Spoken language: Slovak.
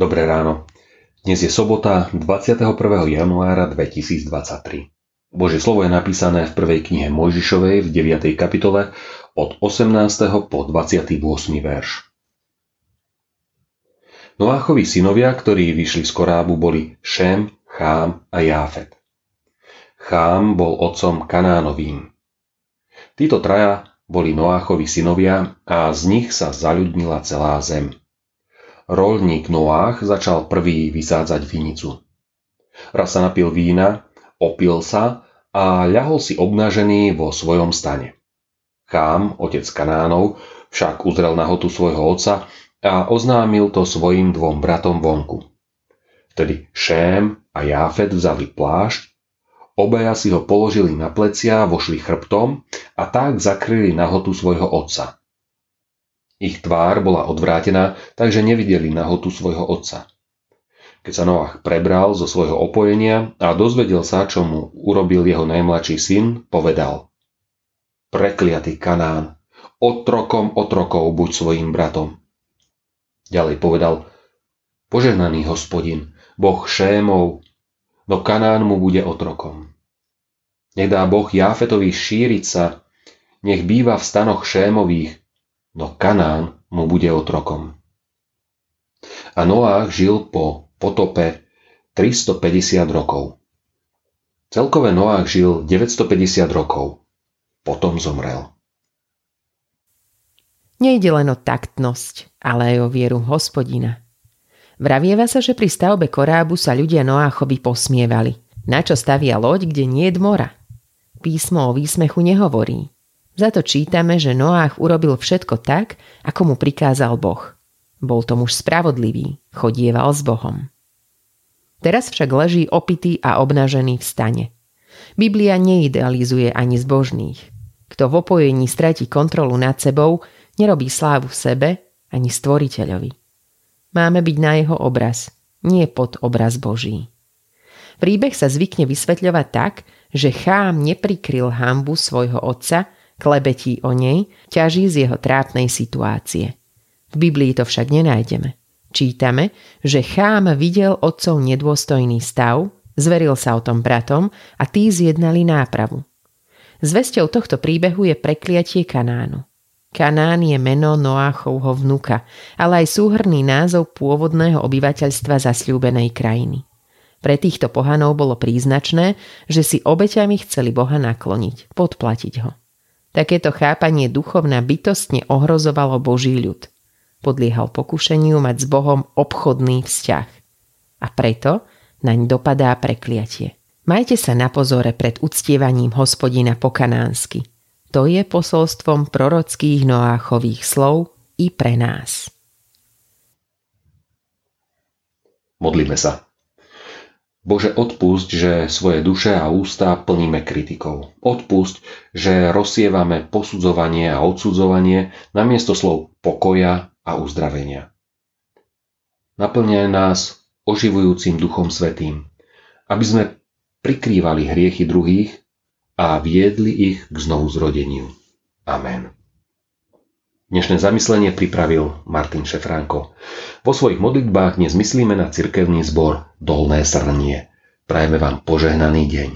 Dnes je sobota 21. januára 2023. Božie slovo je napísané v prvej knihe Mojžišovej v 9. kapitole od 18. po 28. verš. Noáchovi synovia, ktorí vyšli z korábu, boli Šem, Chám a Jáfet. Chám bol otcom Kanánovým. Títo traja boli Noáchovi synovia a z nich sa zaľudnila celá zem. Rolník Noách začal prvý vysádzať vinicu. Raz sa napil vína, opil sa a ľahol si obnažený vo svojom stane. Chám, otec Kanánov, však uzrel nahotu svojho otca a oznámil to svojim dvom bratom vonku. Vtedy Šém a Jáfet vzali plášť, obaja si ho položili na plecia, vošli chrbtom a tak zakryli nahotu svojho otca. Ich tvár bola odvrátená, takže nevideli nahotu svojho otca. Keď sa Noach prebral zo svojho opojenia a dozvedel sa, čo mu urobil jeho najmladší syn, povedal Prekliatý Kanán, otrokom otrokov buď svojim bratom. Ďalej povedal Požehnaný hospodin, boh Šémov, no Kanán mu bude otrokom. Nech dá boh Jáfetovi šíriť sa, nech býva v stanoch Šémových, no Kanán mu bude otrokom. A Noách žil po potope 350 rokov. Celkové Noách žil 950 rokov. Potom zomrel. Nejde len o taktnosť, ale aj o vieru hospodina. Vravieva sa, že pri stavbe korábu sa ľudia Noáchovi posmievali. Na čo stavia loď, kde nie je mora? Písmo o výsmechu nehovorí. Za to čítame, že Noách urobil všetko tak, ako mu prikázal Boh. Bol to muž spravodlivý, chodieval s Bohom. Teraz však leží opitý a obnažený v stane. Biblia neidealizuje ani zbožných. Kto v opojení stratí kontrolu nad sebou, nerobí slávu sebe ani stvoriteľovi. Máme byť na jeho obraz, nie pod obraz Boží. Príbeh sa zvykne vysvetľovať tak, že Chám neprikryl hambu svojho otca, klebetí o nej, ťaží z jeho trápnej situácie. V Biblii to však nenájdeme. Čítame, že Chám videl otcov nedôstojný stav, zveril sa o tom bratom a tí zjednali nápravu. Zvesťou tohto príbehu je prekliatie Kanánu. Kanán je meno Noáchovho vnuka, ale aj súhrný názov pôvodného obyvateľstva zasľúbenej krajiny. Pre týchto pohanov bolo príznačné, že si obeťami chceli Boha nakloniť, podplatiť ho. Takéto chápanie duchovna bytostne ohrozovalo Boží ľud. Podliehal pokušeniu mať s Bohom obchodný vzťah. A preto naň dopadá prekliatie. Majte sa na pozore pred uctievaním hospodina po kanánsky. To je posolstvom prorockých Noáchových slov i pre nás. Modlíme sa. Bože, odpusť, že svoje duše a ústa plníme kritikou. Odpusť, že rozsievame posudzovanie a odsudzovanie namiesto slov pokoja a uzdravenia. Naplňaj nás oživujúcim Duchom Svetým, aby sme prikrývali hriechy druhých a viedli ich k znovu zrodeniu. Amen. Dnešné zamyslenie pripravil Martin Šefránko. Vo svojich modlitbách dnes myslíme na cirkevný zbor Dolné Srnie. Prajeme vám požehnaný deň.